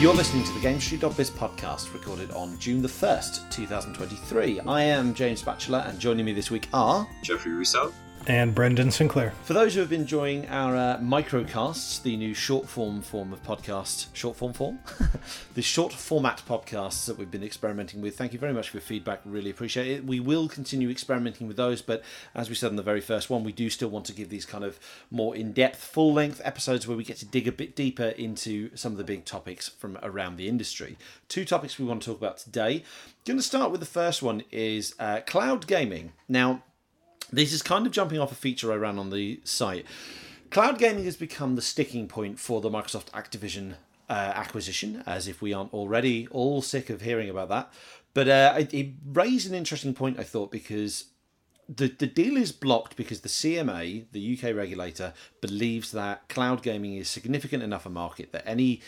You're listening to the GamesIndustry.biz podcast, recorded on June the 1st, 2023. I am James Batchelor, and joining me this week are Jeffrey Rousseau and Brendan Sinclair. For those who have been enjoying our uh, microcasts, the new short form form of podcast, short form form, the short format podcasts that we've been experimenting with. Thank you very much for your feedback. Really appreciate it. We will continue experimenting with those, but as we said in the very first one, we do still want to give these kind of more in depth, full length episodes where we get to dig a bit deeper into some of the big topics from around the industry. Two topics we want to talk about today. Going to start with the first one is uh, cloud gaming. Now this is kind of jumping off a feature I ran on the site. Cloud gaming has become the sticking point for the Microsoft Activision uh, acquisition, as if we aren't already all sick of hearing about that. But uh, it, it raised an interesting point, I thought, because the, the deal is blocked because the CMA, the UK regulator, believes that cloud gaming is significant enough a market that any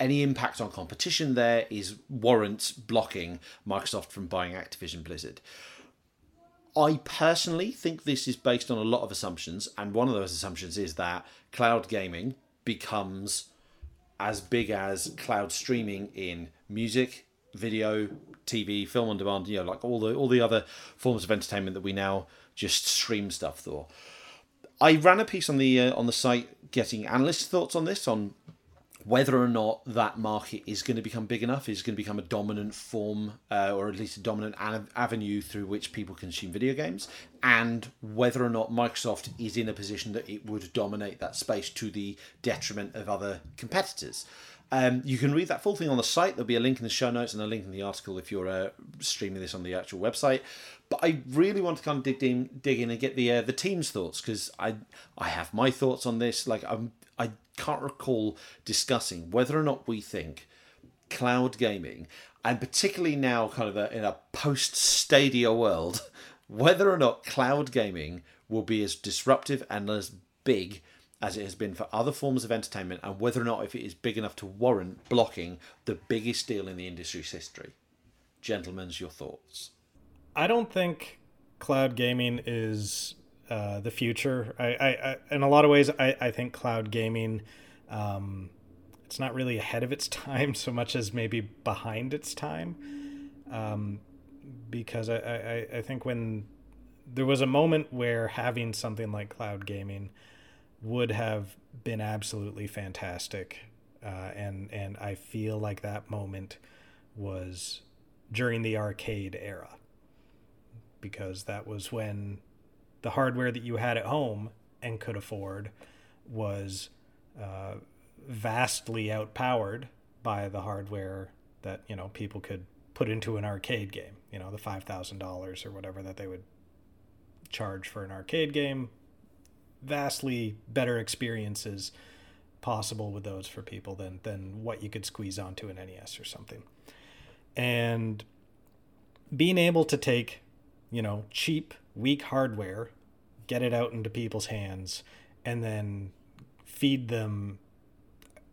any impact on competition there is warrants blocking Microsoft from buying Activision Blizzard. I personally think this is based on a lot of assumptions, and one of those assumptions is that cloud gaming becomes as big as cloud streaming in music, video, TV, film on demand, you know, like all the all the other forms of entertainment that we now just stream stuff through. I ran a piece on the uh, on the site getting analyst thoughts on this on whether or not that market is going to become big enough, is going to become a dominant form, uh, or at least a dominant avenue through which people consume video games, and whether or not Microsoft is in a position that it would dominate that space to the detriment of other competitors. Um, you can read that full thing on the site. There'll be a link in the show notes and a link in the article if you're uh, streaming this on the actual website. But I really want to kind of dig in, dig in and get the uh, the team's thoughts because I I have my thoughts on this. Like I'm I can't recall discussing whether or not we think cloud gaming, and particularly now, kind of a, in a post Stadia world, whether or not cloud gaming will be as disruptive and as big as it has been for other forms of entertainment, and whether or not if it is big enough to warrant blocking the biggest deal in the industry's history. Gentlemen's, your thoughts. I don't think cloud gaming is uh, the future. I, I, I, in a lot of ways, I, I think cloud gaming, um, it's not really ahead of its time so much as maybe behind its time. Um, because I, I, I think when there was a moment where having something like cloud gaming would have been absolutely fantastic. Uh, and, and I feel like that moment was during the arcade era because that was when the hardware that you had at home and could afford was uh, vastly outpowered by the hardware that you know people could put into an arcade game. You know, the five thousand dollars or whatever that they would charge for an arcade game. Vastly better experiences possible with those for people than than what you could squeeze onto an NES or something. And being able to take, you know, cheap weak hardware, get it out into people's hands, and then feed them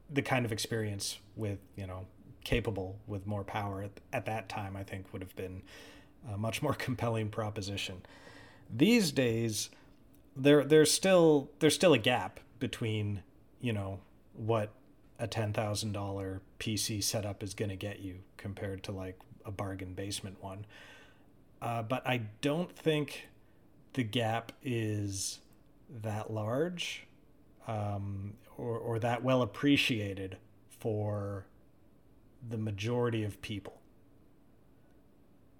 the kind of experience with you know capable with more power at, at that time i think would have been a much more compelling proposition these days there there's still there's still a gap between you know what a $10,000 PC setup is going to get you compared to like a bargain basement one. Uh, but I don't think the gap is that large um, or, or that well appreciated for the majority of people.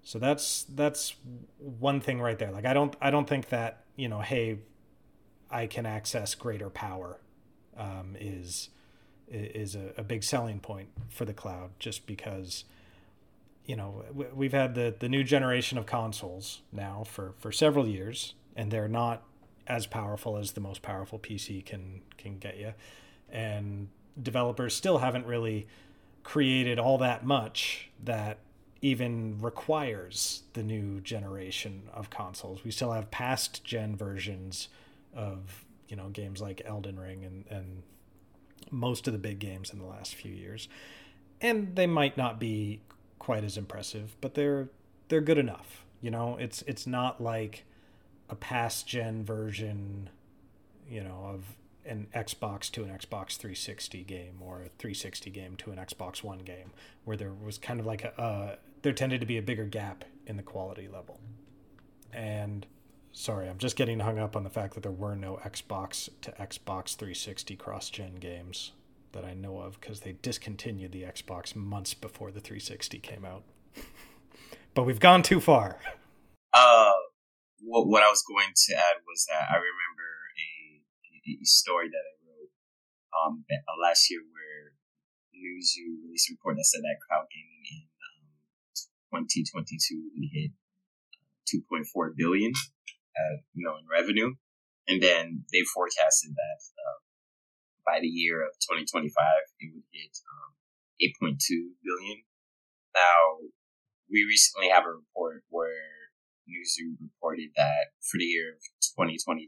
So that's that's one thing right there. Like I don't I don't think that you know hey I can access greater power um, is is a, a big selling point for the cloud just because you know we've had the the new generation of consoles now for for several years and they're not as powerful as the most powerful PC can can get you and developers still haven't really created all that much that even requires the new generation of consoles. We still have past gen versions of, you know, games like Elden Ring and, and most of the big games in the last few years. And they might not be quite as impressive, but they're they're good enough. You know, it's it's not like a past gen version, you know, of an Xbox to an Xbox 360 game or a 360 game to an Xbox One game, where there was kind of like a uh, there tended to be a bigger gap in the quality level. And sorry, I'm just getting hung up on the fact that there were no Xbox to Xbox 360 cross gen games that I know of because they discontinued the Xbox months before the 360 came out. but we've gone too far. Uh, what what I was going to add was that I remember a, a story that I wrote um uh, last year where Newzoo released a report that said that cloud gaming in um, 2022 we hit 2.4 billion, uh, you know, in revenue, and then they forecasted that uh, by the year of 2025 it would hit um, 8.2 billion. Now, we recently have a report where Newzoo reported that for the year of 2022,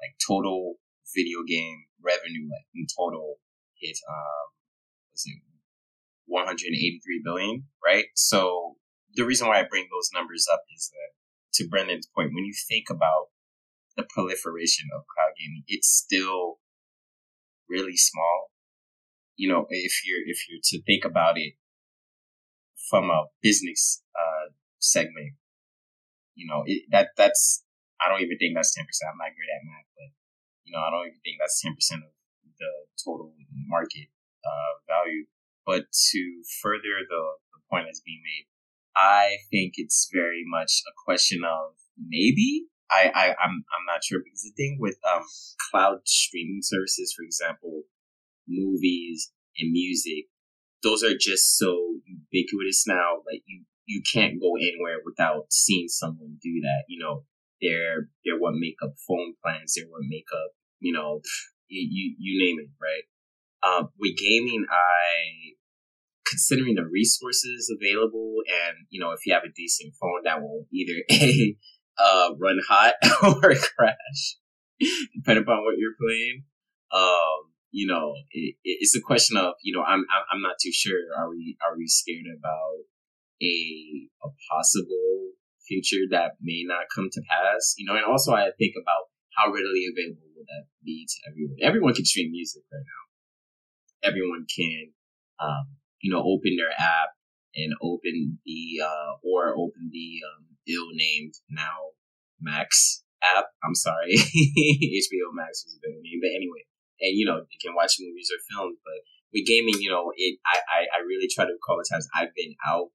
like total video game revenue, like in total, hit um, was it 183 billion, right? So the reason why I bring those numbers up is that to Brendan's point, when you think about the proliferation of cloud gaming, it's still really small. You know, if you're if you're to think about it from a business uh, segment, you know, it, that that's I don't even think that's ten percent. I'm not great at math, but you know, I don't even think that's ten percent of the total market uh, value. But to further the, the point that's being made, I think it's very much a question of maybe. I, I I'm I'm not sure because the thing with um cloud streaming services, for example, movies and music, those are just so ubiquitous now. Like you you can't go anywhere without seeing someone do that. You know, they're they're what make up phone plans. They're what make up you know you you, you name it, right? Um, with gaming, I considering the resources available and you know if you have a decent phone that will either a uh, run hot or crash depending upon what you're playing. Um, you know it, it's a question of you know I'm, I'm not too sure. Are we are we scared about a a possible future that may not come to pass? You know and also I think about how readily available will that be to everyone. Everyone can stream music right now. Everyone can um, you know, open their app and open the, uh, or open the, um, ill-named now Max app. I'm sorry. HBO Max was a better name, but anyway, and you know, you can watch movies or films, but with gaming, you know, it, I, I, I really try to recall the times I've been out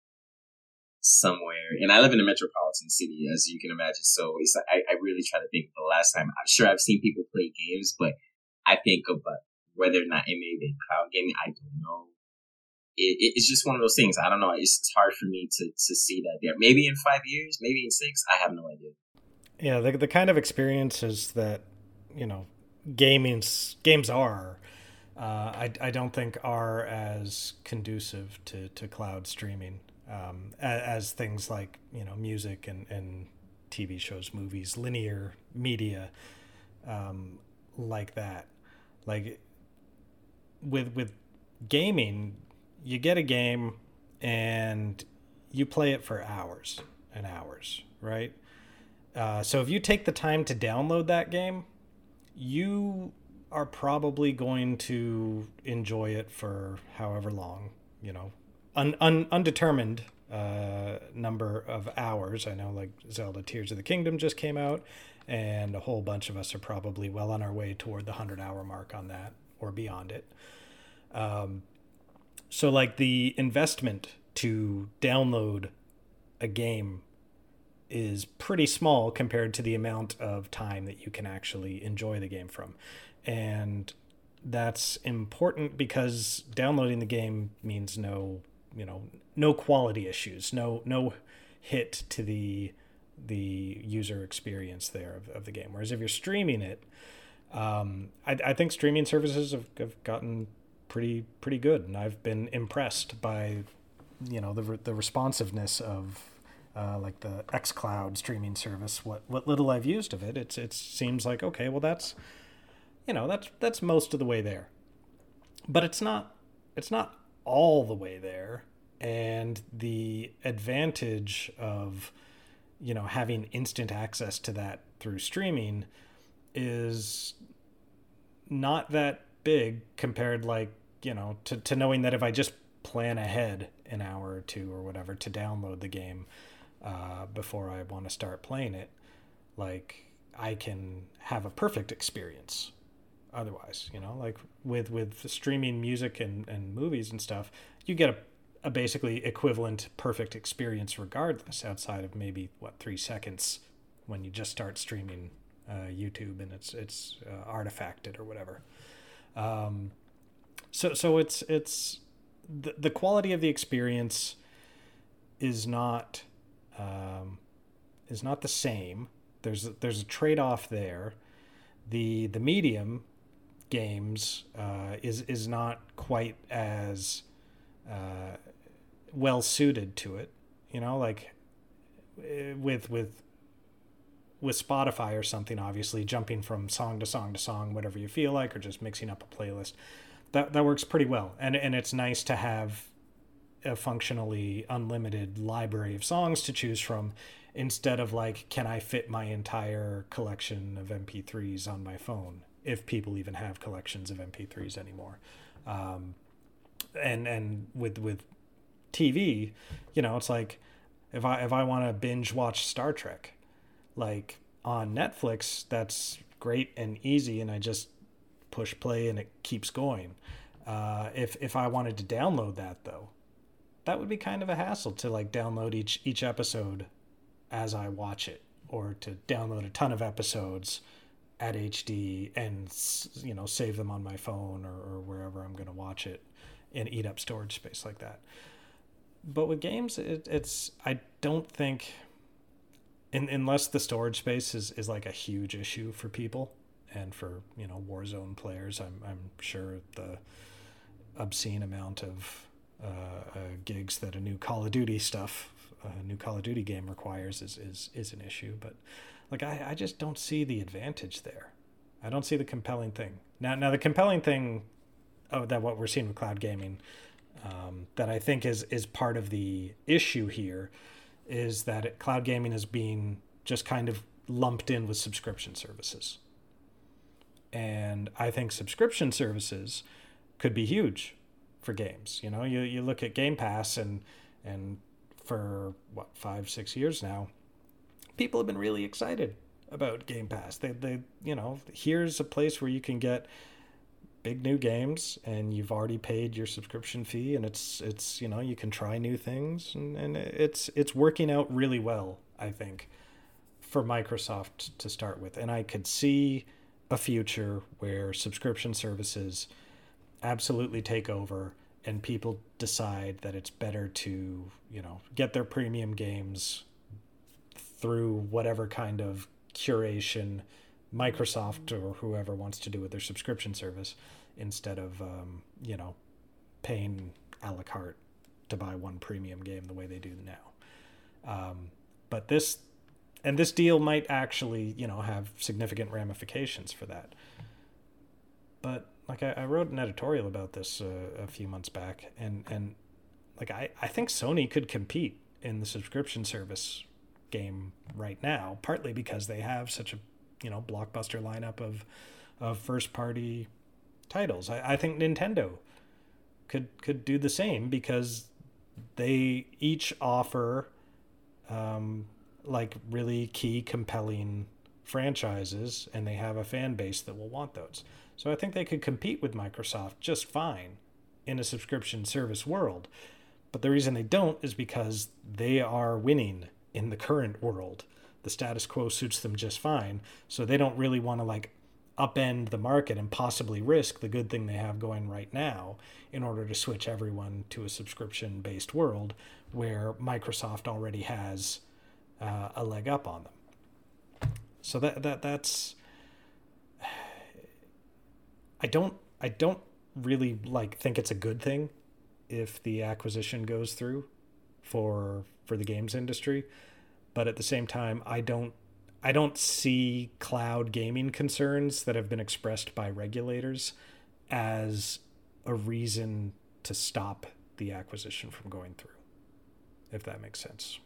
somewhere, and I live in a metropolitan city, as you can imagine. So it's like, I, I really try to think of the last time. I'm sure I've seen people play games, but I think of uh, whether or not it may be cloud gaming. I don't know it, it's just one of those things. I don't know. It's, it's hard for me to, to see that there. Maybe in five years, maybe in six. I have no idea. Yeah, the, the kind of experiences that, you know, gaming's, games are, uh, I, I don't think are as conducive to, to cloud streaming um, as, as, things like, you know, music and, and TV shows, movies, linear media um, like that. Like with, with gaming, you get a game and you play it for hours and hours, right? Uh, so if you take the time to download that game, you are probably going to enjoy it for however long, you know, un, un, undetermined uh, number of hours. I know like Zelda Tears of the Kingdom just came out, and a whole bunch of us are probably well on our way toward the 100 hour mark on that or beyond it. Um, so like the investment to download a game is pretty small compared to the amount of time that you can actually enjoy the game from. And that's important because downloading the game means no, you know, no quality issues, no no hit to the the user experience there of, of the game. Whereas if you're streaming it, um, I, I think streaming services have, have gotten pretty pretty good, and I've been impressed by you know the the responsiveness of uh, like the XCloud streaming service. What what little I've used of it, it's it seems like okay, well that's you know that's that's most of the way there, but it's not it's not all the way there, and the advantage of you know having instant access to that through streaming is not that big compared like you know to, to knowing that if i just plan ahead an hour or two or whatever to download the game uh, before i want to start playing it like i can have a perfect experience otherwise you know? Like with with streaming music and, and movies and stuff you get a, a basically equivalent perfect experience regardless outside of maybe what three seconds when you just start streaming uh, youtube and it's it's uh, artifacted or whatever. Um, so so it's it's the, the quality of the experience is not um, is not the same there's there's a trade-off there the the medium games uh, is is not quite as uh, well suited to it. You know, like eh, with with with Spotify or something, obviously jumping from song to song to song, whatever you feel like, or just mixing up a playlist, that that works pretty well. And and it's nice to have a functionally unlimited library of songs to choose from instead of like can i fit my entire collection of mp3s on my phone if people even have collections of MP3s anymore. Um, and and with with TV, you know, it's like if I if I want to binge watch Star Trek, like on Netflix, that's great and easy, and I just push play and it keeps going. Uh, if if I wanted to download that though, that would be kind of a hassle to like download each each episode as I watch it, or to download a ton of episodes at HD and you know save them on my phone or, or wherever I'm going to watch it and eat up storage space like that. But with games, it, it's I don't think, in, unless the storage space is, is like a huge issue for people and for you know Warzone players, I'm I'm sure the obscene amount of uh, uh, gigs that a new Call of Duty stuff, a new Call of Duty game requires is is is an issue, but like I, I just don't see the advantage there. I don't see the compelling thing. Now now the compelling thing oh, that what we're seeing with cloud gaming um, that I think is is part of the issue here is that cloud gaming is being just kind of lumped in with subscription services. And I think subscription services could be huge for games. You know, you, you look at Game Pass and and for what five six years now, people have been really excited about Game Pass. They they you know, here's a place where you can get big new games and you've already paid your subscription fee and it's it's you know, you can try new things and, and it's it's working out really well, I think, for Microsoft to start with. And I could see a future where subscription services absolutely take over and people decide that it's better to, you know, get their premium games through whatever kind of curation Microsoft or whoever wants to do with their subscription service instead of um, you know paying a la carte to buy one premium game the way they do now. Um, but this and this deal might actually you know have significant ramifications for that. But like I, I wrote an editorial about this uh, a few months back, and and like I I think Sony could compete in the subscription service game right now, partly because they have such a you know blockbuster lineup of of first party titles. I, I think Nintendo could could do the same because they each offer um, like really key compelling franchises and they have a fan base that will want those. So I think they could compete with Microsoft just fine in a subscription service world. But the reason they don't is because they are winning in the current world. The status quo suits them just fine. So they don't really want to like upend the market and possibly risk the good thing they have going right now in order to switch everyone to a subscription based world where Microsoft already has uh, a leg up on them. So that that that's I don't I don't really like think it's a good thing if the acquisition goes through for for the games industry but at the same time i don't i don't see cloud gaming concerns that have been expressed by regulators as a reason to stop the acquisition from going through if that makes sense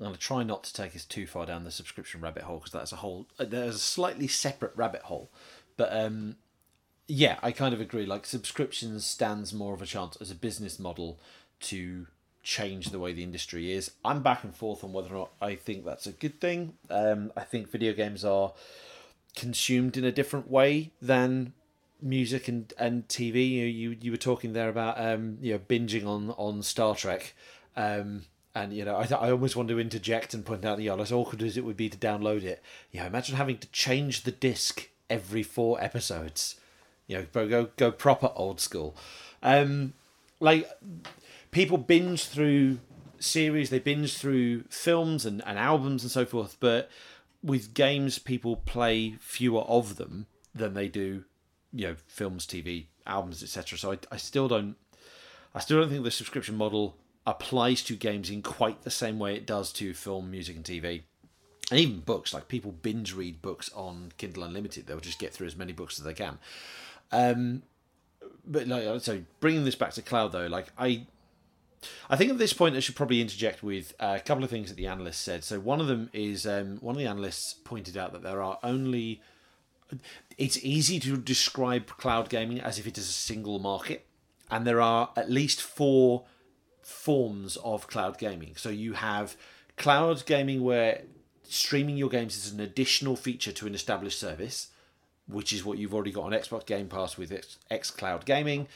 I'm going to try not to take us too far down the subscription rabbit hole because that's a whole there's a slightly separate rabbit hole But um, yeah, I kind of agree. Like subscriptions stands more of a chance as a business model to change the way the industry is. I'm back and forth on whether or not I think that's a good thing. Um, I think video games are consumed in a different way than music and, and TV. You, you you were talking there about um you know binging on on Star Trek. Um, and you know, I, I almost want to interject and point out, you know, as awkward as it would be to download it, you know, imagine having to change the disc every four episodes. You know, go go proper old school. Um, like people binge through series, they binge through films and, and albums and so forth, but with games, people play fewer of them than they do, you know, films, TV, albums, etc. So I, I still don't, I still don't think the subscription model applies to games in quite the same way it does to film, music, and TV. And even books, like people binge read books on Kindle Unlimited, they'll just get through as many books as they can. Um, but like, so bringing this back to cloud though, like I, I think at this point I should probably interject with a couple of things that the analysts said. So one of them is um, one of the analysts pointed out that there are only. It's easy to describe cloud gaming as if it is a single market, and there are at least four forms of cloud gaming. So you have cloud gaming where streaming your games is an additional feature to an established service, which is what you've already got on Xbox Game Pass with X, Cloud Gaming,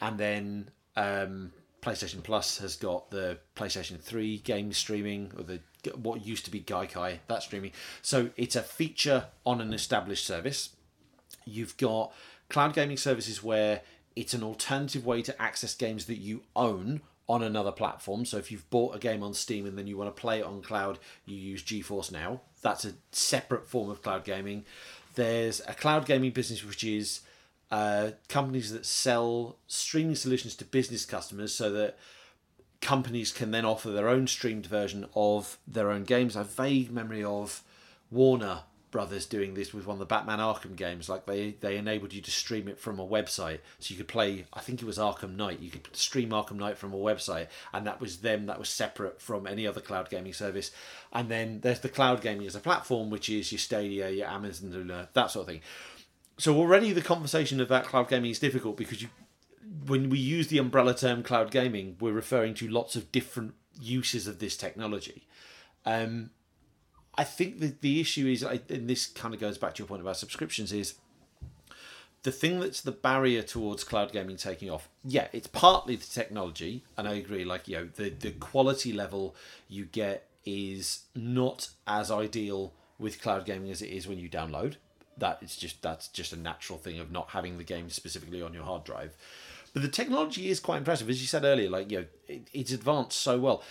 and then um, PlayStation Plus has got the PlayStation 3 game streaming or the what used to be Gaikai that streaming. So it's a feature on an established service. You've got cloud gaming services where it's an alternative way to access games that you own on another platform. So if you've bought a game on Steam and then you want to play it on cloud, you use GeForce Now. That's a separate form of cloud gaming. There's a cloud gaming business which is uh, companies that sell streaming solutions to business customers so that companies can then offer their own streamed version of their own games. I have vague memory of Warner Brothers doing this with one of the Batman Arkham games. Like they they enabled you to stream it from a website, so you could play. I think it was Arkham Knight. You could stream Arkham Knight from a website, and that was them. That was separate from any other cloud gaming service. And then there's the cloud gaming as a platform, which is your Stadia, your Amazon Luna, that sort of thing. So already the conversation about cloud gaming is difficult because you, when we use the umbrella term cloud gaming, we're referring to lots of different uses of this technology. Um, I think the the issue is, and this kind of goes back to your point about subscriptions, is the thing that's the barrier towards cloud gaming taking off. Yeah, it's partly the technology, and I agree. Like you know, the the quality level you get is not as ideal with cloud gaming as it is when you download. That it's just that's just a natural thing of not having the game specifically on your hard drive. But the technology is quite impressive, as you said earlier. Like you know, it, it's advanced so well.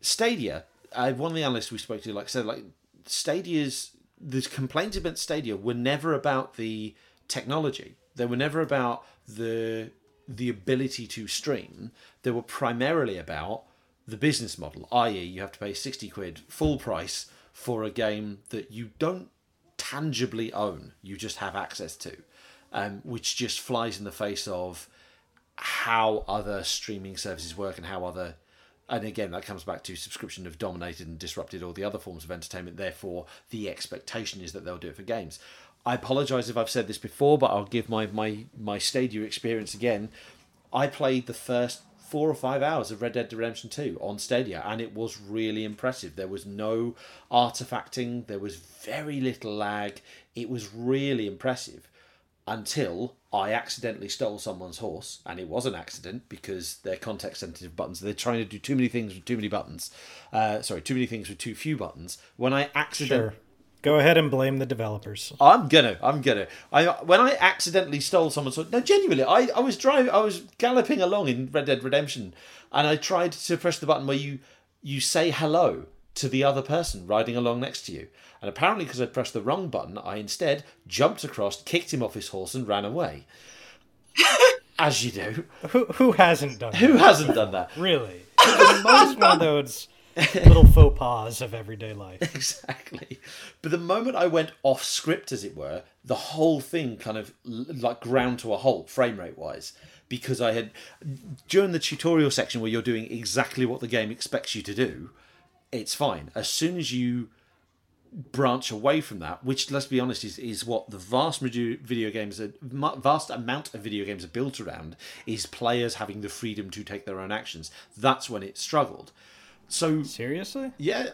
Stadia, uh, one of the analysts we spoke to, like said, like Stadia's the complaints about Stadia were never about the technology. They were never about the the ability to stream. They were primarily about the business model, i.e., you have to pay sixty quid full price for a game that you don't tangibly own. You just have access to, um, which just flies in the face of how other streaming services work and how other and again that comes back to subscription have dominated and disrupted all the other forms of entertainment. Therefore the expectation is that they'll do it for games. I apologize if i've said this before but i'll give my my my stadia experience again. I played the first four or five hours of red dead redemption 2 on stadia and it was really impressive. There was no artifacting. There was very little lag. It was really impressive until I accidentally stole someone's horse, and it was an accident because they're context sensitive buttons. They're trying to do too many things with too many buttons. Uh, sorry, too many things with too few buttons. When I accidentally. Sure. Go ahead and blame the developers. I'm gonna. I'm gonna. I when I accidentally stole someone's horse. No, genuinely, I, I was driving. I was galloping along in Red Dead Redemption, and I tried to press the button where you you say hello to the other person riding along next to you. And apparently, because I pressed the wrong button, I instead jumped across, kicked him off his horse, and ran away. As you do. Who who hasn't done Who that? hasn't done that? Really? It's most one of those little faux pas of everyday life. Exactly. But the moment I went off script, as it were, the whole thing kind of like ground to a halt, frame rate wise, because I had during the tutorial section where you're doing exactly what the game expects you to do, it's fine. As soon as you branch away from that, which let's be honest is, is what the vast video games are, vast amount of video games are built around is players having the freedom to take their own actions. That's when it struggled. So seriously, yeah,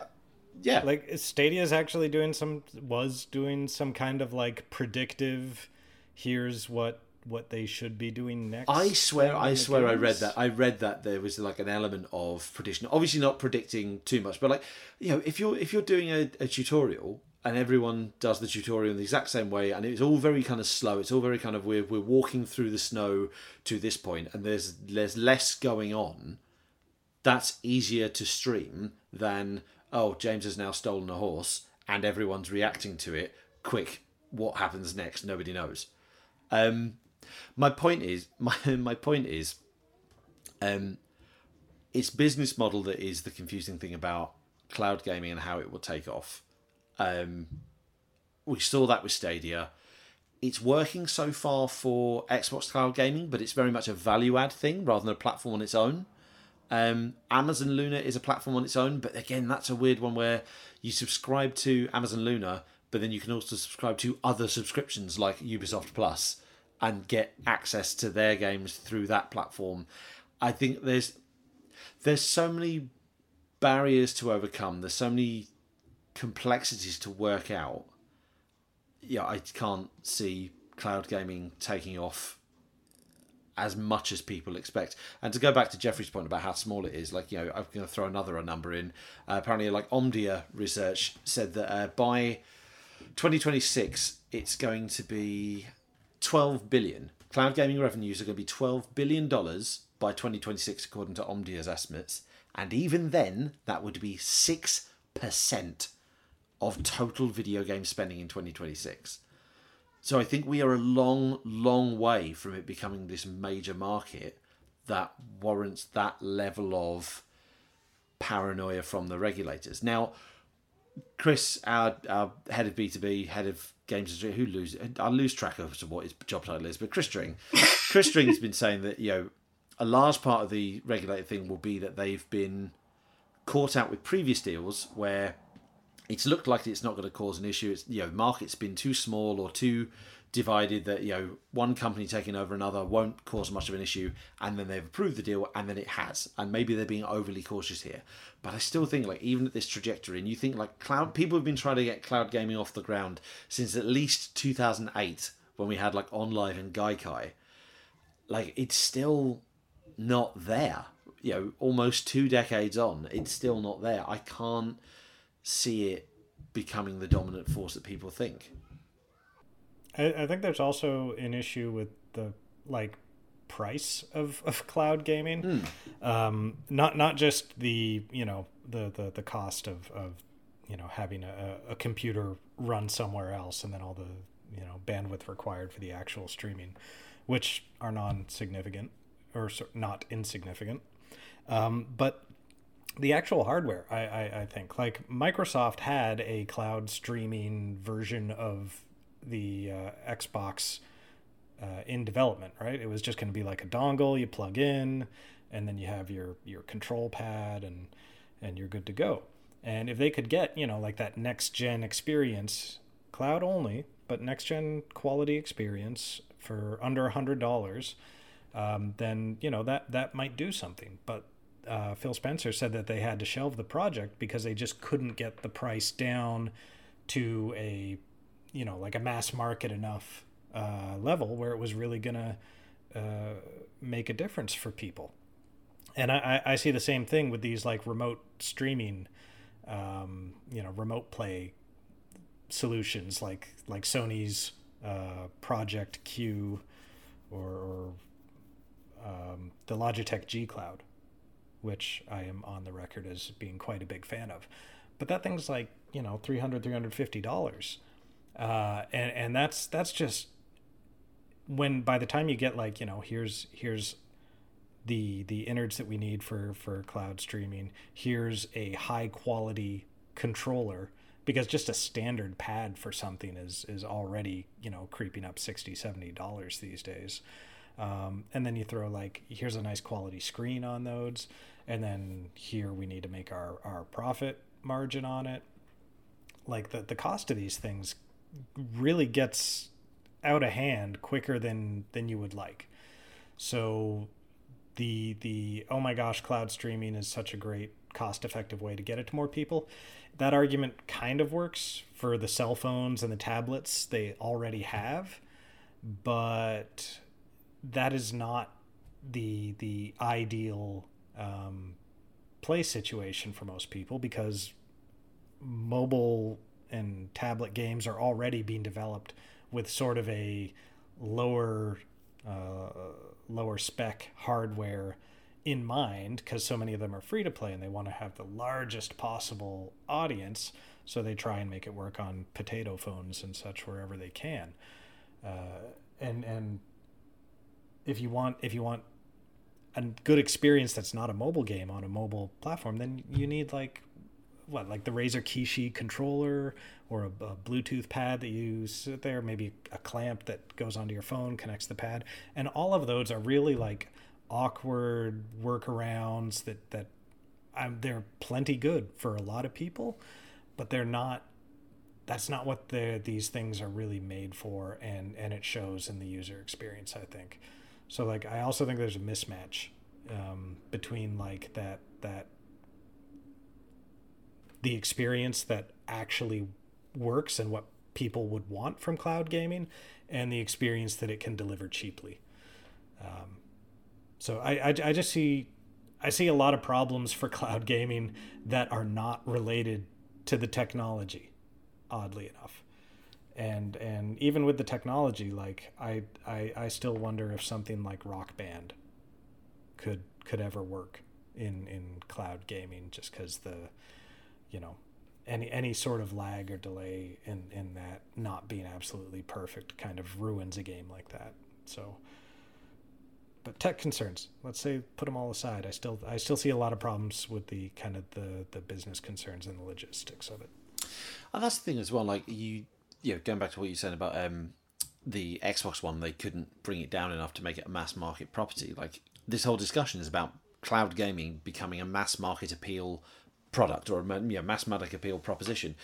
yeah. Like Stadia is actually doing some was doing some kind of like predictive. Here's what what they should be doing next. I swear, I swear, games. I read that. I read that there was like an element of prediction. Obviously, not predicting too much, but like you know, if you're if you're doing a, a tutorial and everyone does the tutorial in the exact same way, and it's all very kind of slow. It's all very kind of we're we're walking through the snow to this point, and there's there's less going on. That's easier to stream than oh James has now stolen a horse and everyone's reacting to it. Quick, what happens next? Nobody knows. Um, my point is my my point is um it's business model that is the confusing thing about cloud gaming and how it will take off. Um we saw that with stadia. It's working so far for xbox cloud gaming but it's very much a value add thing rather than a platform on its own. Um, Amazon Luna is a platform on its own, but again, that's a weird one where you subscribe to Amazon Luna, but then you can also subscribe to other subscriptions like Ubisoft Plus and get access to their games through that platform. I think there's there's so many barriers to overcome. There's so many complexities to work out. Yeah, I can't see cloud gaming taking off as much as people expect. And to go back to Jeffrey's point about how small it is, like you know, I'm going to throw another number in. Uh, apparently, like Omdia research said that uh, by 2026, it's going to be 12 billion. Cloud gaming revenues are going to be 12 billion dollars by 2026 according to Omdia's estimates. And even then, that would be 6% of total video game spending in 2026. So I think we are a long, long way from it becoming this major market that warrants that level of paranoia from the regulators. Now, Chris, our, our head of B2B, head of games who lose I lose track of what his job title is, but Chris Dring, Chris Dring has been saying that you know a large part of the regulated thing will be that they've been caught out with previous deals where it's looked like it's not going to cause an issue. It's you know market's been too small or too divided that you know one company taking over another won't cause much of an issue and then they've approved the deal and then it has. And maybe they're being overly cautious here. But i still think like even at this trajectory and you think like cloud people have been trying to get cloud gaming off the ground since at least 2008 when we had like OnLive and gaikai. Like it's still not there. You know almost two decades on it's still not there. I can't see it becoming the dominant force that people think I, I think there's also an issue with the like price of, of cloud gaming. Mm. Um, not not just the you know the the, the cost of, of you know having a, a computer run somewhere else and then all the you know bandwidth required for the actual streaming, which are non-significant or not insignificant. Um, but the actual hardware, I, I, I think like Microsoft had a cloud streaming version of the uh, Xbox uh, in development, right? It was just going to be like a dongle you plug in, and then you have your your control pad, and and you're good to go. And if they could get you know like that next gen experience, cloud only, but next gen quality experience for under a hundred dollars, um, then you know that that might do something. But uh, Phil Spencer said that they had to shelve the project because they just couldn't get the price down to a you know like a mass market enough uh, level where it was really gonna uh, make a difference for people. And I, I see the same thing with these like remote streaming, um, you know, remote play solutions like like Sony's uh, Project Q or, or um, the Logitech G Cloud, which I am on the record as being quite a big fan of. But that thing's like, you know, 300 $350 uh, and and that's that's just when by the time you get like you know here's here's the the innards that we need for for cloud streaming here's a high quality controller because just a standard pad for something is is already you know creeping up 60 70 dollars these days. Um, and then you throw like here's a nice quality screen on those and then here we need to make our our profit margin on it. Like the, the cost of these things really gets out of hand quicker than than you would like. So the the oh my gosh, cloud streaming is such a great cost effective way to get it to more people. That argument kind of works for the cell phones and the tablets they already have, but that is not the the ideal um, play situation for most people because mobile and tablet games are already being developed with sort of a lower uh, lower spec hardware in mind because so many of them are free to play and they want to have the largest possible audience so they try and make it work on potato phones and such wherever they can. Uh, and and if you want if you want a good experience that's not a mobile game on a mobile platform then you need like what like the Razer Kishi controller or a, a, Bluetooth pad that you sit there, maybe a clamp that goes onto your phone, connects the pad, and all of those are really like awkward workarounds that that um, they're plenty good for a lot of people, but they're not. That's not what the these things are really made for, and and it shows in the user experience. I think. So like I also think there's a mismatch um, between like that that the experience that actually works and what people would want from cloud gaming and the experience that it can deliver cheaply. Um, so I, I, I just see I see a lot of problems for cloud gaming that are not related to the technology, oddly enough. And and even with the technology, like I, I I still wonder if something like Rock Band could could ever work in in cloud gaming, just because the you know any any sort of lag or delay in in that not being absolutely perfect kind of ruins a game like that. So but tech concerns let's say put them all aside. I still i still see a lot of problems with the kind of the the business concerns and the logistics of it. And that's the thing as well like you you know going back to what you said about um the xbox one they couldn't bring it down enough to make it a mass market property. Like this whole discussion is about cloud gaming becoming a mass market appeal product or a you know, mass market appeal proposition.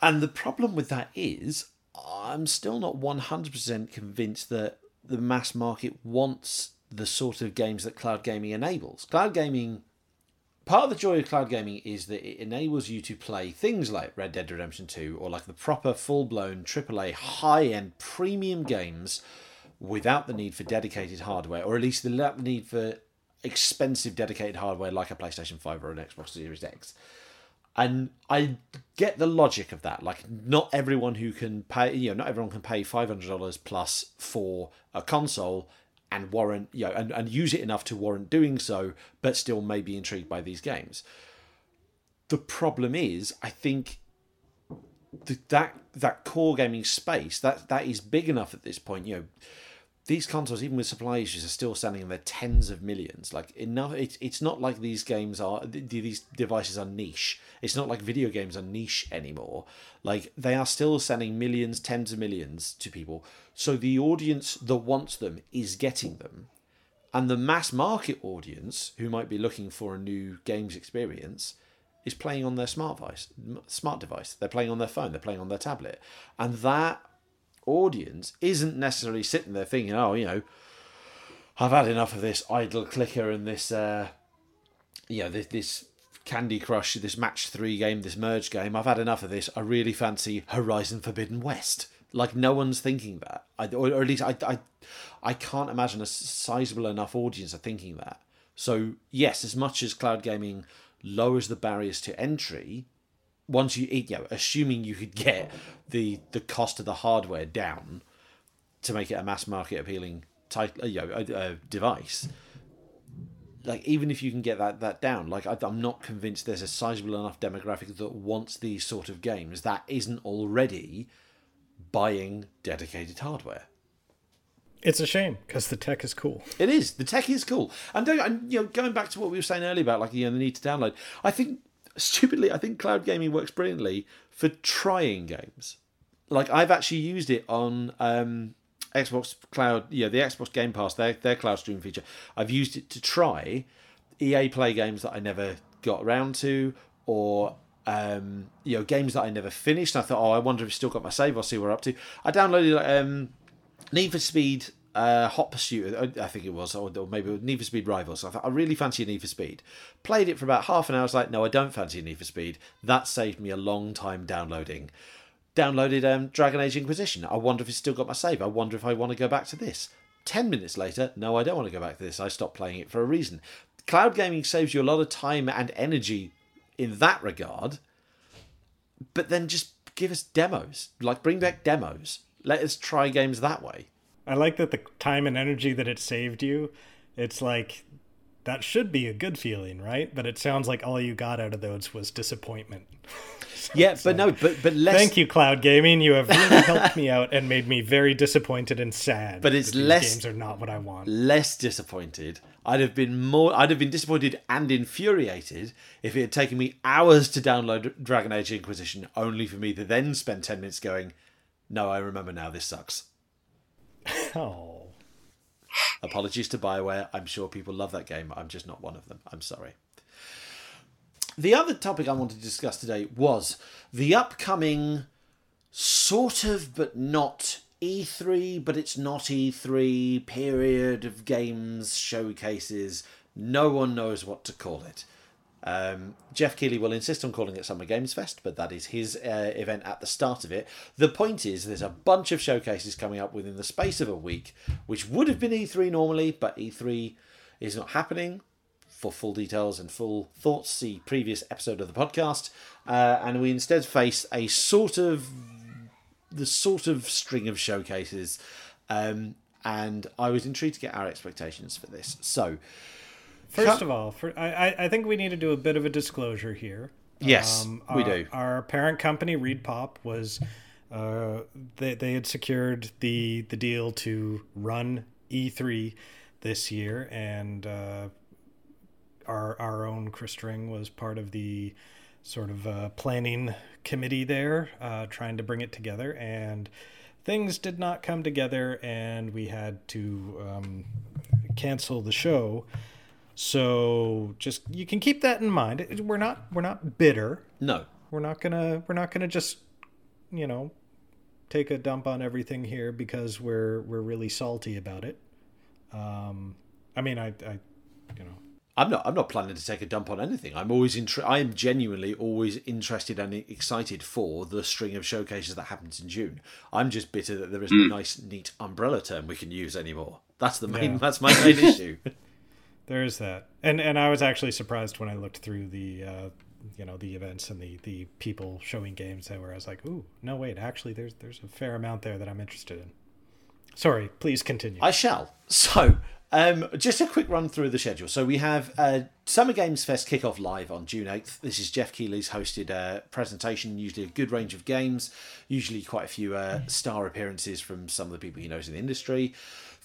And the problem with that is, I'm still not 100% convinced that the mass market wants the sort of games that cloud gaming enables. Cloud gaming, part of the joy of cloud gaming is that it enables you to play things like Red Dead Redemption 2 or like the proper full blown AAA high end premium games without the need for dedicated hardware, or at least the need for expensive dedicated hardware like a PlayStation 5 or an Xbox Series X. And I get the logic of that. Like, not everyone who can pay, you know, not everyone can pay $500 plus for a console and warrant, you know, and, and use it enough to warrant doing so, but still may be intrigued by these games. The problem is, I think that that core gaming space that that is big enough at this point. You know, these consoles, even with supply issues, are still selling in their tens of millions. Like enough, it's it's not like these games are these devices are niche. It's not like video games are niche anymore. Like they are still selling millions, tens of millions to people. So the audience that wants them is getting them, and the mass market audience who might be looking for a new games experience is playing on their smart device. Smart device. They're playing on their phone. They're playing on their tablet, and that audience isn't necessarily sitting there thinking, oh, you know, I've had enough of this idle clicker and this, uh, you know, this, this Candy Crush, this match three game, this merge game. I've had enough of this. I really fancy Horizon Forbidden West. Like no one's thinking that, I, or, or at least I, I, I can't imagine a sizable enough audience are thinking that. So yes, as much as cloud gaming lowers the barriers to entry, once you eat, you know, assuming you could get the the cost of the hardware down to make it a mass market appealing type, uh, you know, a, a device. Like even if you can get that that down, like I, I'm not convinced there's a sizable enough demographic that wants these sort of games that isn't already buying dedicated hardware. It's a shame because the tech is cool. It is. The tech is cool, and, and you know, going back to what we were saying earlier about like you know the need to download. I think stupidly, I think cloud gaming works brilliantly for trying games. Like I've actually used it on um, Xbox Cloud, yeah, the Xbox Game Pass, their their cloud stream feature. I've used it to try EA Play games that I never got around to, or um, you know games that I never finished. I thought, oh, I wonder if it's still got my save. I'll see what we're up to. I downloaded um, Need for Speed uh, Hot Pursuit, I think it was, or, maybe Need for Speed Rivals. I thought I really fancy Need for Speed. Played it for about half an hour. I was like, no, I don't fancy Need for Speed. That saved me a long time downloading. Downloaded um, Dragon Age Inquisition. I wonder if it's still got my save. I wonder if I want to go back to this. Ten minutes later, no, I don't want to go back to this. I stopped playing it for a reason. Cloud gaming saves you a lot of time and energy in that regard, but then just give us demos. Like, bring back demos. Let us try games that way. I like that the time and energy that it saved you. It's like that should be a good feeling, right? But it sounds like all you got out of those was disappointment. so yeah, but no, but but less... Thank you, Cloud Gaming. You have really helped me out and made me very disappointed and sad. But it's less games are not what I want. Less disappointed. I'd have been more. I'd have been disappointed and infuriated if it had taken me hours to download Dragon Age Inquisition, only for me to then spend ten minutes going, "No, I remember now. This sucks." Oh. Apologies to Bioware. I'm sure people love that game. I'm just not one of them. I'm sorry. The other topic I wanted to discuss today was the upcoming sort of but not E3, but it's not E3 period of games showcases. No one knows what to call it. Um, Geoff Keighley will insist on calling it Summer Games Fest, but that is his uh, event at the start of it. The point is, there's a bunch of showcases coming up within the space of a week, which would have been E3 normally, but E3 is not happening. For full details and full thoughts, see previous episode of the podcast. Uh, and we instead face a sort of the sort of string of showcases. Um, and I was intrigued to get our expectations for this. So, First of all, for, I, I think we need to do a bit of a disclosure here. Yes, um, our, we do. Our parent company, ReedPop, was uh, they they had secured the the deal to run E3 this year, and uh, our our own Chris Dring was part of the sort of uh, planning committee there, uh, trying to bring it together, and things did not come together, and we had to um, cancel the show. So just you can keep that in mind. We're not we're not bitter. No. We're not gonna we're not gonna just you know take a dump on everything here because we're we're really salty about it. Um, I mean, I, I you know. I'm not. I'm not planning to take a dump on anything. I'm always inter- I am genuinely always interested and excited for the string of showcases that happens in June. I'm just bitter that there isn't mm. a nice, neat umbrella term we can use anymore. That's the main. Yeah. That's my main issue. There is that, and and I was actually surprised when I looked through the, uh, you know, the events and the the people showing games that where I was like, ooh, no wait, actually, there's there's a fair amount there that I'm interested in. Sorry, please continue. I shall. So, um, just a quick run through the schedule. So we have uh, Summer Games Fest kickoff live on June 8th. This is Geoff Keighley's hosted uh, presentation, usually a good range of games, usually quite a few uh, star appearances from some of the people he knows in the industry.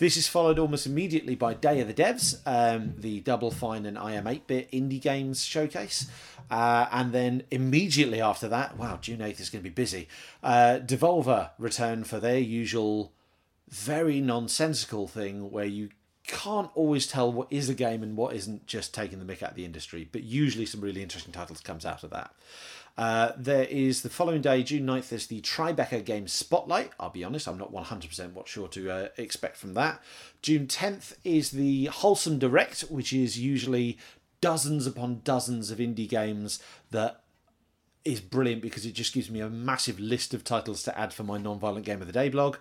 This is followed almost immediately by Day of the Devs, um, the Double Fine and iam8bit indie games showcase. Uh, and then immediately after that, wow, June 8th is going to be busy. Uh, Devolver return for their usual very nonsensical thing where you can't always tell what is a game and what isn't just taking the mick out of the industry, but usually some really interesting titles comes out of that. Uh, there is the following day, June 9th, there's the Tribeca Games Spotlight. I'll be honest, I'm not 100% what sure to uh, expect from that. June 10th is the Wholesome Direct, which is usually dozens upon dozens of indie games that is brilliant because it just gives me a massive list of titles to add for my non-violent game of the day blog.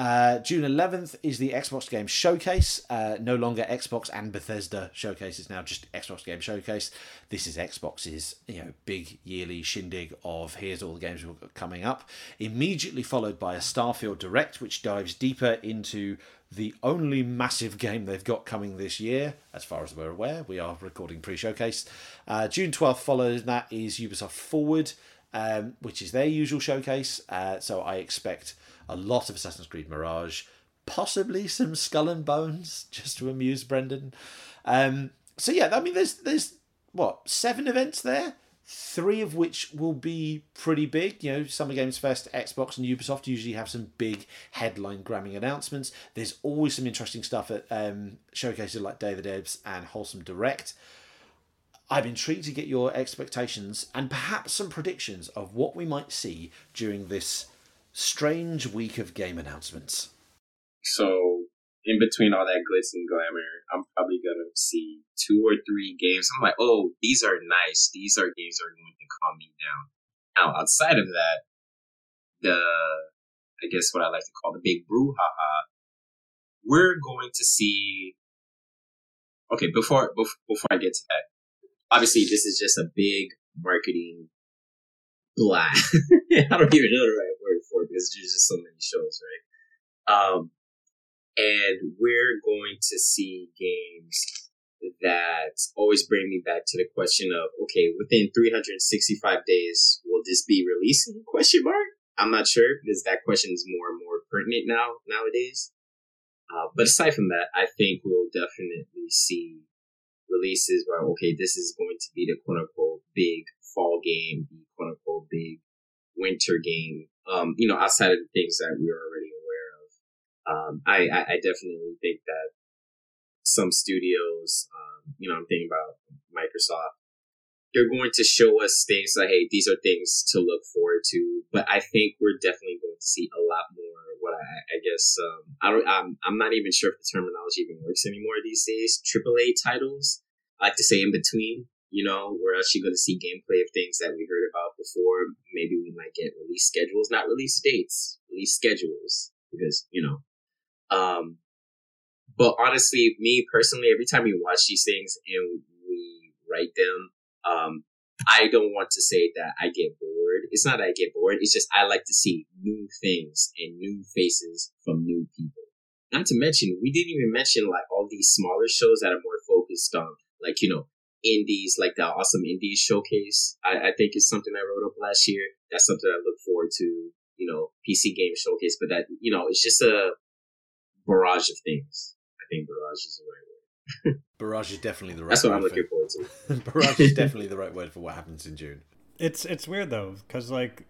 Uh, June 11th is the Xbox Game Showcase. Uh, no longer Xbox and Bethesda Showcase. It's now just Xbox Game Showcase. This is Xbox's you know big yearly shindig of here's all the games we've got coming up. Immediately followed by a Starfield Direct, which dives deeper into the only massive game they've got coming this year, as far as we're aware. We are recording pre-showcase. Uh, June 12th following that is Ubisoft Forward, um, which is their usual showcase. Uh, so I expect a lot of Assassin's Creed Mirage, possibly some Skull and Bones, just to amuse Brendan. Um, so yeah, I mean, there's there's what seven events there, three of which will be pretty big. You know, Summer Games Fest, Xbox, and Ubisoft usually have some big headline grabbing announcements. There's always some interesting stuff at um, showcases like the Devs and Wholesome Direct. I'm intrigued to get your expectations and perhaps some predictions of what we might see during this strange week of game announcements. So, in between all that glitz and glamour, I'm probably gonna see two or three games. I'm like, oh, these are nice. These are games that are going to calm me down. Now, outside of that, the I guess what I like to call the big brouhaha, we're going to see. Okay, before before I get to that, obviously this is just a big marketing blast. I don't even know the right because there's just so many shows, right? Um, and we're going to see games that always bring me back to the question of okay, within 365 days, will this be releasing? Question mark. I'm not sure because that question is more and more pertinent now nowadays. Uh, but aside from that, I think we'll definitely see releases where okay, this is going to be the quote unquote big fall game, the quote unquote big winter game. Um, you know, outside of the things that we are already aware of. Um, I, I, I definitely think that some studios, um, you know, I'm thinking about Microsoft, they're going to show us things like, hey, these are things to look forward to. But I think we're definitely going to see a lot more. What I, I guess um, I don't, I'm, I'm not even sure if the terminology even works anymore these days. AAA titles, I like to say in between. You know, we're actually going to see gameplay of things that we heard about before. Maybe we might get release schedules, not release dates, release schedules, because you know. Um, but honestly, me personally, every time we watch these things and we write them, um, I don't want to say that I get bored. It's not that I get bored. It's just I like to see new things and new faces from new people. Not to mention, we didn't even mention like all these smaller shows that are more focused on like, you know, indies, like the awesome indies showcase. I, I think is something I wrote up last year. That's something I look forward to, you know, PC game showcase. But that, you know, it's just a barrage of things. I think barrage is the right word. Barrage is definitely the right. That's what I'm looking forward to. Barrage is definitely the right word for what happens in June. It's it's weird though because like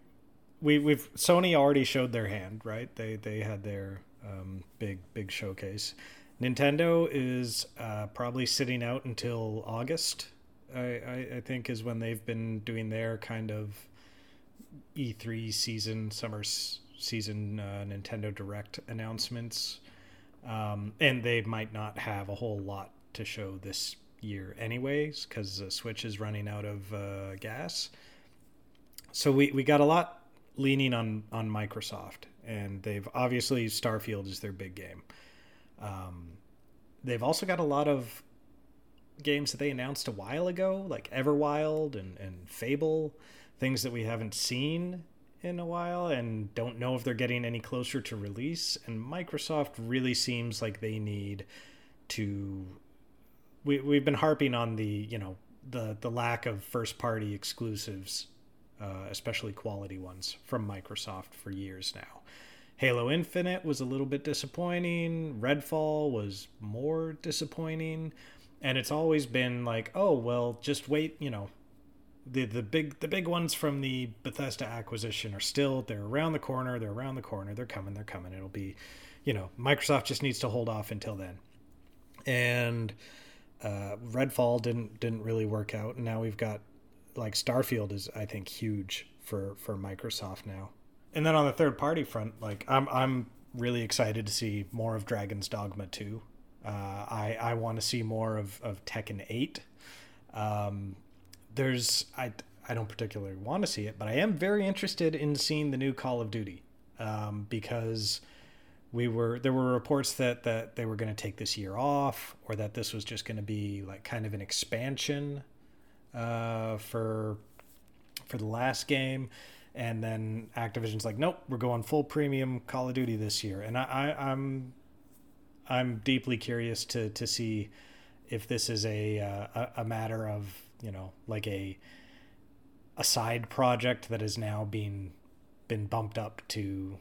we we've Sony already showed their hand right. They they had their um, big big showcase. Nintendo is uh, probably sitting out until August. I, I, I think is when they've been doing their kind of E3 season, summer season uh, Nintendo Direct announcements. Um, and they might not have a whole lot to show this year, anyways, because the Switch is running out of uh, gas. So we, we got a lot leaning on, on Microsoft, and they've obviously Starfield is their big game. Um, they've also got a lot of games that they announced a while ago, like Everwild and, and Fable, things that we haven't seen in a while and don't know if they're getting any closer to release. And Microsoft really seems like they need to. We, we've been harping on the, you know, the, the lack of first party exclusives, uh, especially quality ones from Microsoft for years now. Halo Infinite was a little bit disappointing. Redfall was more disappointing. And it's always been like, oh, well, just wait, you know, the the big the big ones from the Bethesda acquisition are still they're around the corner, they're around the corner, they're coming, they're coming. It'll be, you know, Microsoft just needs to hold off until then. And uh, Redfall didn't didn't really work out, and now we've got like Starfield is I think huge for for Microsoft now. And then on the third party front, like I'm I'm really excited to see more of Dragon's Dogma 2. Uh, I I want to see more of of Tekken 8. Um, there's I I don't particularly want to see it, but I am very interested in seeing the new Call of Duty um, because we were there were reports that that they were going to take this year off or that this was just going to be like kind of an expansion uh, for for the last game and then Activision's like nope we're going full premium Call of Duty this year and I, I I'm I'm deeply curious to to see if this is a uh, a, a matter of you know like a a side project that is now being been bumped up to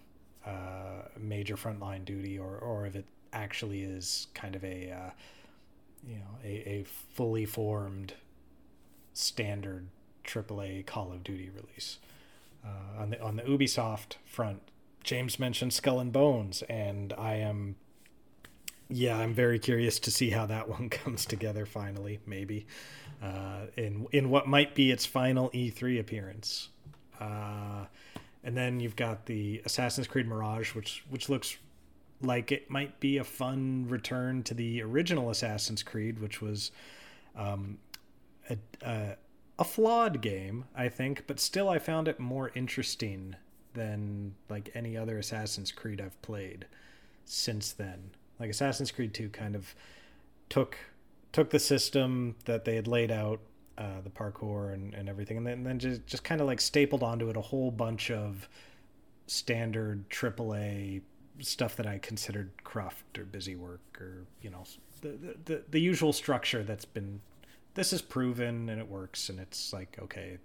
uh, major frontline duty, or or if it actually is kind of a uh, you know a, a fully formed standard AAA Call of Duty release. Uh, on the on the Ubisoft front, James mentioned Skull and Bones, and I am Yeah, I'm very curious to see how that one comes together finally, maybe. Uh, in in what might be its final E3 appearance. Uh, and then you've got the Assassin's Creed Mirage, which which looks like it might be a fun return to the original Assassin's Creed, which was um, a, a flawed game, I think, but still I found it more interesting than like any other Assassin's Creed I've played since then. Like Assassin's Creed 2 kind of took took the system that they had laid out, uh, the parkour and, and everything, and then, and then just, just kind of like stapled onto it a whole bunch of standard AAA stuff that I considered craft or busy work or, you know, the, the, the usual structure that's been, this is proven and it works and it's like, okay,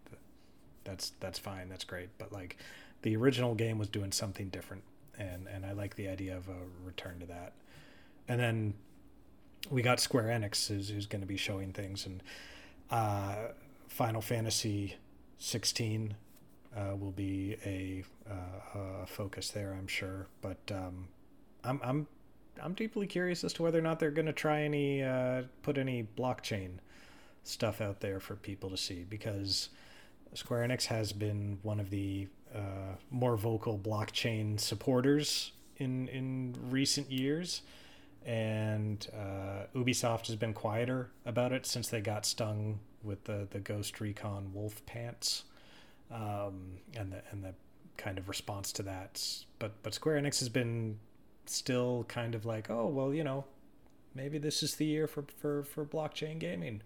that's, that's fine. That's great. But like the original game was doing something different. And, and I like the idea of a return to that. And then we got Square Enix who's, who's going to be showing things, and uh, Final Fantasy 16 uh, will be a, uh, focus there, I'm sure. But um, I'm I'm I'm deeply curious as to whether or not they're going to try any uh, put any blockchain stuff out there for people to see because Square Enix has been one of the uh, more vocal blockchain supporters in in recent years and uh, Ubisoft has been quieter about it since they got stung with the the Ghost Recon Wolf pants, um, and the and the kind of response to that. But but Square Enix has been still kind of like, oh well, you know, maybe this is the year for for for blockchain gaming.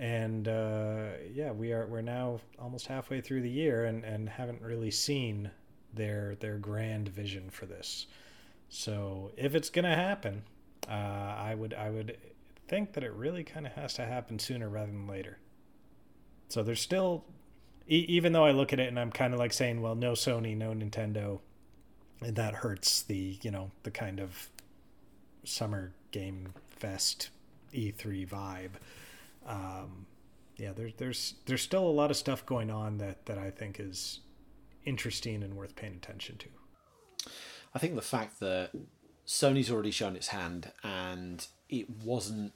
And uh, yeah, we are we're now almost halfway through the year and, and haven't really seen their their grand vision for this. So if it's gonna happen, uh, I would I would think that it really kind of has to happen sooner rather than later. So there's still, e- even though I look at it and I'm kind of like saying, well, no Sony, no Nintendo, and that hurts the you know the kind of summer game fest E3 vibe. Um, yeah, there's there's there's still a lot of stuff going on that that I think is interesting and worth paying attention to. I think the fact that Sony's already shown its hand and it wasn't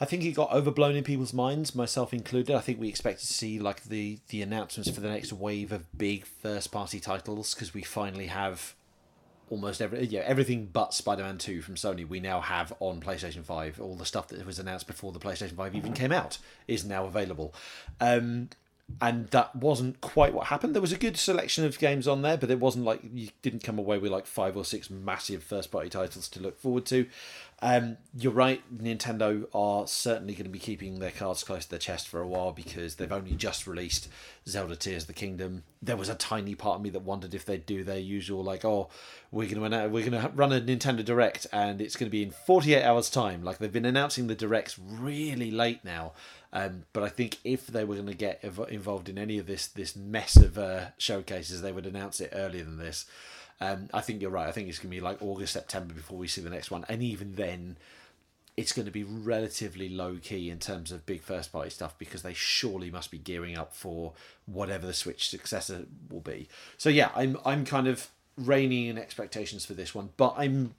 I think it got overblown in people's minds, myself included. I think we expected to see like the the announcements for the next wave of big first party titles because we finally have almost every yeah everything but Spider-Man 2 from Sony we now have on PlayStation 5 all the stuff that was announced before the PlayStation 5 even came out is now available. Um, and that wasn't quite what happened. There was a good selection of games on there, but it wasn't like you didn't come away with like five or six massive first party titles to look forward to. Um, you're right, Nintendo are certainly going to be keeping their cards close to their chest for a while because they've only just released Zelda Tears of the Kingdom. There was a tiny part of me that wondered if they'd do their usual like, oh, we're going to we're going to run a Nintendo Direct and it's going to be in 48 hours time. Like they've been announcing the directs really late now. Um, but I think if they were going to get involved in any of this this mess of uh, showcases, they would announce it earlier than this. Um, I think you're right. I think it's going to be like August, September before we see the next one, and even then, it's going to be relatively low key in terms of big first party stuff because they surely must be gearing up for whatever the Switch successor will be. So yeah, I'm I'm kind of reining in expectations for this one, but I'm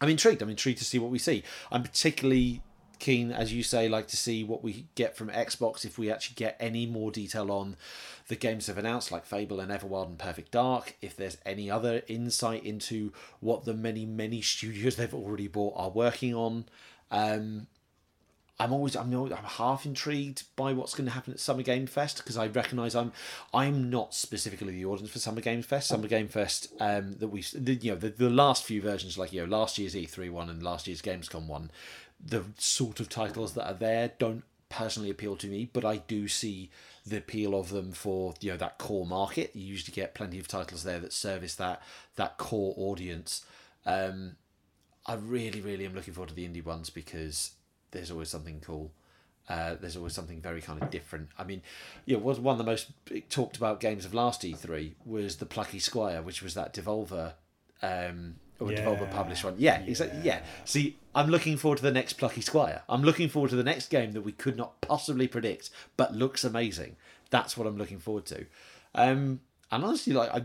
I'm intrigued. I'm intrigued to see what we see. I'm particularly keen, as you say, like to see what we get from Xbox if we actually get any more detail on the games they've announced, like Fable and Everwild and Perfect Dark. If there's any other insight into what the many, many studios they've already bought are working on. Um, I'm always I'm, I'm half intrigued by what's going to happen at Summer Game Fest because I recognise I'm I'm not specifically the audience for Summer Game Fest. Summer Game Fest um, that we you know the, the last few versions like you know last year's E3 one and last year's Gamescom one the sort of titles that are there don't personally appeal to me, but I do see the appeal of them for you know that core market. You usually get plenty of titles there that service that that core audience. Um, I really, really am looking forward to the indie ones because there's always something cool. Uh, there's always something very kind of different. I mean, know, was one of the most talked about games of last E3 was the Plucky Squire, which was that Devolver um, or yeah. Devolver published one. Yeah, yeah, exactly. Yeah. See, I'm looking forward to the next Plucky Squire. I'm looking forward to the next game that we could not possibly predict, but looks amazing. That's what I'm looking forward to. Um, and honestly, like I,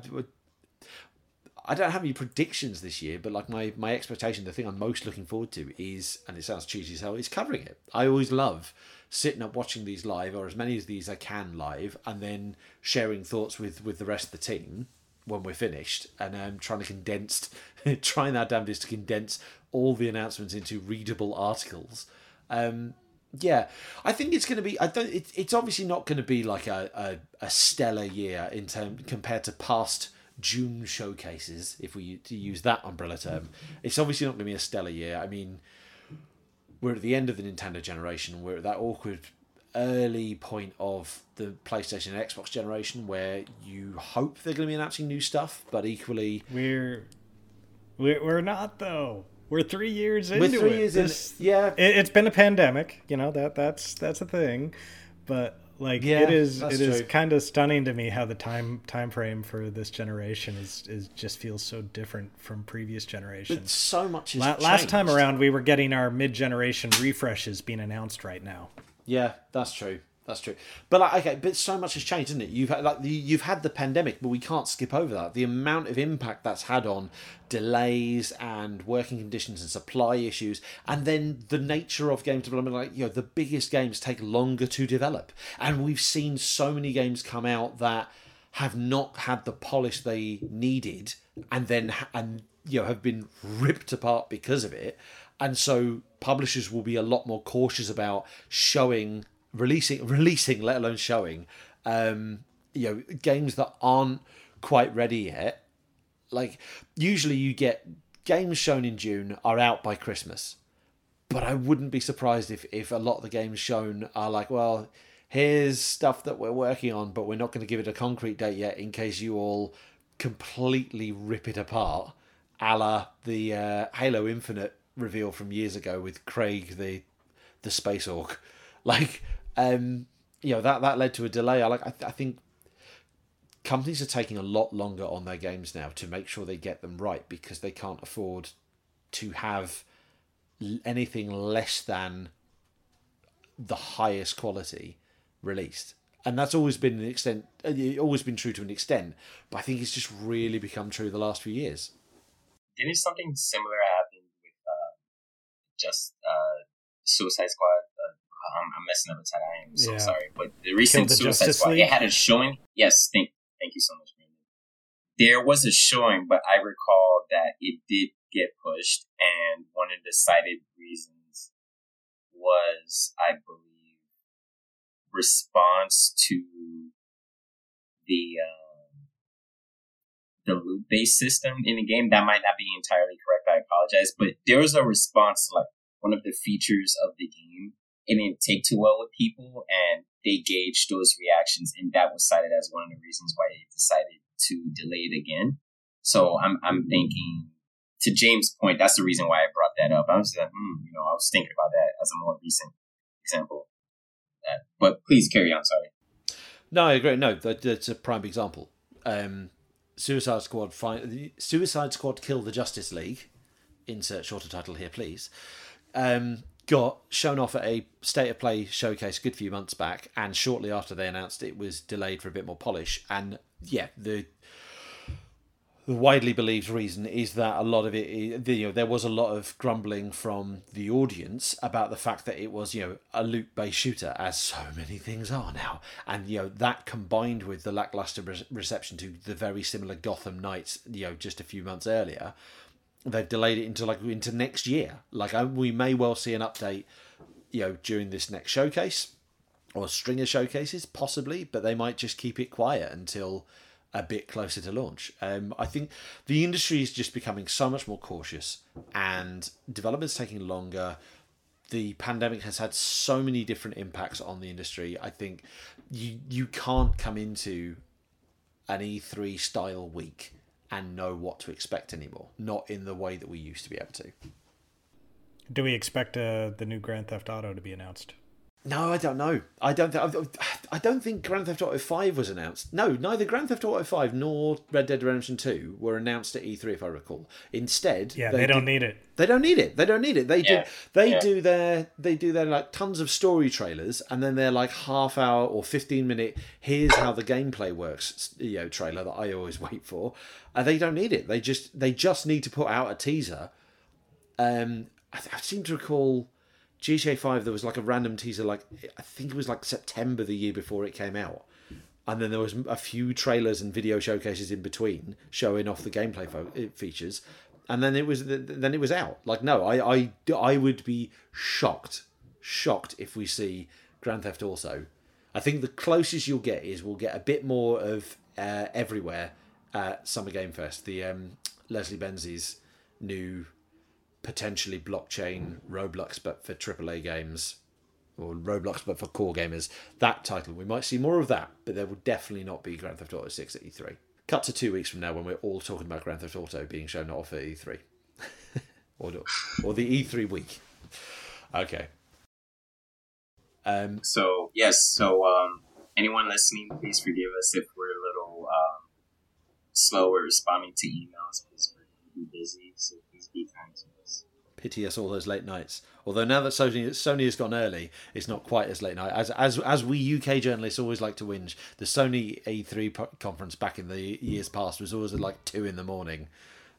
I don't have any predictions this year, but like my my expectation, the thing I'm most looking forward to is, and it sounds cheesy as hell, is covering it. I always love sitting up watching these live, or as many of these I can live, and then sharing thoughts with with the rest of the team when we're finished, and um, trying to condense, trying our damnedest to condense all the announcements into readable articles. Um, yeah, I think it's going to be. I don't. It, it's obviously not going to be like a, a, a stellar year in term compared to past June showcases, if we to use that umbrella term. It's obviously not going to be a stellar year. I mean, we're at the end of the Nintendo generation. We're at that awkward early point of the PlayStation and Xbox generation where you hope they're going to be announcing new stuff, but equally we're we're, we're not though. We're three years into we're three it. Years this, in, yeah, it, has been a pandemic. You know that that's that's a thing, but like yeah, it is it true. is kind of stunning to me how the time time frame for this generation is is just feels so different from previous generations. But so much La- last time around we were getting our mid generation refreshes being announced right now. Yeah, that's true. That's true. But like, okay, but so much has changed, isn't it? You've had like you've had the pandemic, but we can't skip over that. The amount of impact that's had on delays and working conditions and supply issues, and then the nature of game development. Like you know, the biggest games take longer to develop, and we've seen so many games come out that have not had the polish they needed, and then and you know have been ripped apart because of it. And so publishers will be a lot more cautious about showing releasing releasing let alone showing um you know games that aren't quite ready yet. Like usually you get games shown in june are out by christmas but i wouldn't be surprised if if a lot of the games shown are like well here's stuff that we're working on but we're not going to give it a concrete date yet in case you all completely rip it apart a la the uh, halo infinite reveal from years ago with craig the the space orc. Like um, you know that that led to a delay. I like. I, th- I think companies are taking a lot longer on their games now to make sure they get them right because they can't afford to have anything less than the highest quality released and that's always been an extent uh, always been true to an extent but i think it's just really become true the last few years didn't something similar happen with uh, just uh, suicide squad I'm, I'm messing up the title. I am so yeah. sorry, but the recent the Suicide Justice Squad, League? it had a showing. Yes, thank thank you so much, Brandon. There was a showing, but I recall that it did get pushed, and one of the cited reasons was, I believe, response to the um, the loot based system in the game. That might not be entirely correct. I apologize, but there was a response to like one of the features of the game it didn't take too well with people and they gauged those reactions and that was cited as one of the reasons why they decided to delay it again. So I'm I'm thinking to James' point, that's the reason why I brought that up. I was like, hmm, you know, I was thinking about that as a more recent example. Uh, but please carry on. Sorry. No, I agree. No, that, that's a prime example. Um, Suicide Squad. Fi- Suicide Squad kill the Justice League. Insert shorter title here, please. Um, got shown off at a state of play showcase a good few months back, and shortly after they announced it was delayed for a bit more polish. And yeah, the the widely believed reason is that a lot of it, you know, there was a lot of grumbling from the audience about the fact that it was, you know, a loot-based shooter, as so many things are now, and you know that combined with the lackluster reception to the very similar Gotham Knights, you know, just a few months earlier, they've delayed it into like into next year. Like we may well see an update, you know, during this next showcase or string of showcases, possibly, but they might just keep it quiet until a bit closer to launch. Um, I think the industry is just becoming so much more cautious, and development's taking longer. The pandemic has had so many different impacts on the industry. I think you you can't come into an E3 style week and know what to expect anymore. Not in the way that we used to be able to. Do we expect uh, the new Grand Theft Auto to be announced? No, I don't know. I don't. Th- I don't think Grand Theft Auto Five was announced. No, neither Grand Theft Auto Five nor Red Dead Redemption Two were announced at E3, if I recall. Instead, yeah, they, they don't did, need it. They don't need it. They don't need it. They Yeah. do. They Yeah. do their. They do their like tons of story trailers, and then they're like half hour or fifteen minute. Here's how the gameplay works. You know, trailer that I always wait for. And they don't need it. They just. They just need to put out a teaser. Um, I, I seem to recall. GTA 5 there was like a random teaser like I think it was like September the year before it came out. And then there was a few trailers and video showcases in between showing off the gameplay fo- eh, features. And then it was then it was out. Like no I, I I would be shocked shocked if we see Grand Theft Auto. I think the closest you'll get is we'll get a bit more of uh, everywhere at Summer Game Fest the um, Leslie Benzies new potentially blockchain Roblox, but for AAA games, or Roblox, but for core gamers. That title, we might see more of that, but there will definitely not be Grand Theft Auto 6 at E3. Cut to two weeks from now when we're all talking about Grand Theft Auto being shown off at E3. or, or the E3 week. Okay. Um, So yes, so um, anyone listening, please forgive us if we're a little um, slow at responding to emails because we're busy. So please be kind. Pity us all those late nights. Although now that Sony Sony has gone early, it's not quite as late night as as as we UK journalists always like to whinge. The Sony E3 conference back in the years past was always at like two in the morning,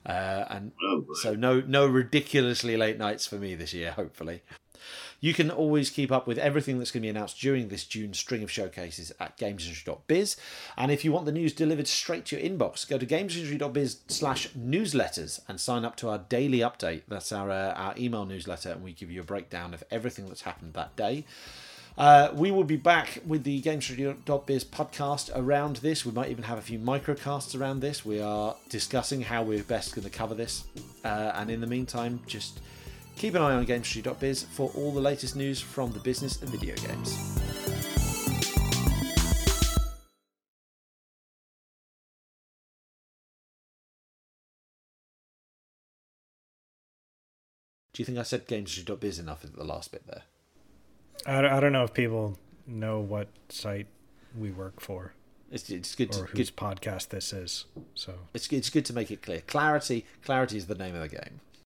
uh, and Oh, so no no ridiculously late nights for me this year. Hopefully. You can always keep up with everything that's going to be announced during this June string of showcases at gamesindustry.biz. And if you want the news delivered straight to your inbox, go to gamesindustry.biz slash newsletters and sign up to our daily update. That's our, uh, our email newsletter, and we give you a breakdown of everything that's happened that day. Uh, we will be back with the GamesIndustry.biz podcast around this. We might even have a few microcasts around this. We are discussing how we're best going to cover this. Uh, and in the meantime, just keep an eye on GamesIndustry.biz for all the latest news from the business of video games. Do you think I said GamesIndustry.biz enough at the last bit there? I, don't- I don't know if people know what site we work for It's, it's good to or good, whose podcast this is. So it's, it's good to make it clear. Clarity clarity is the name of the game.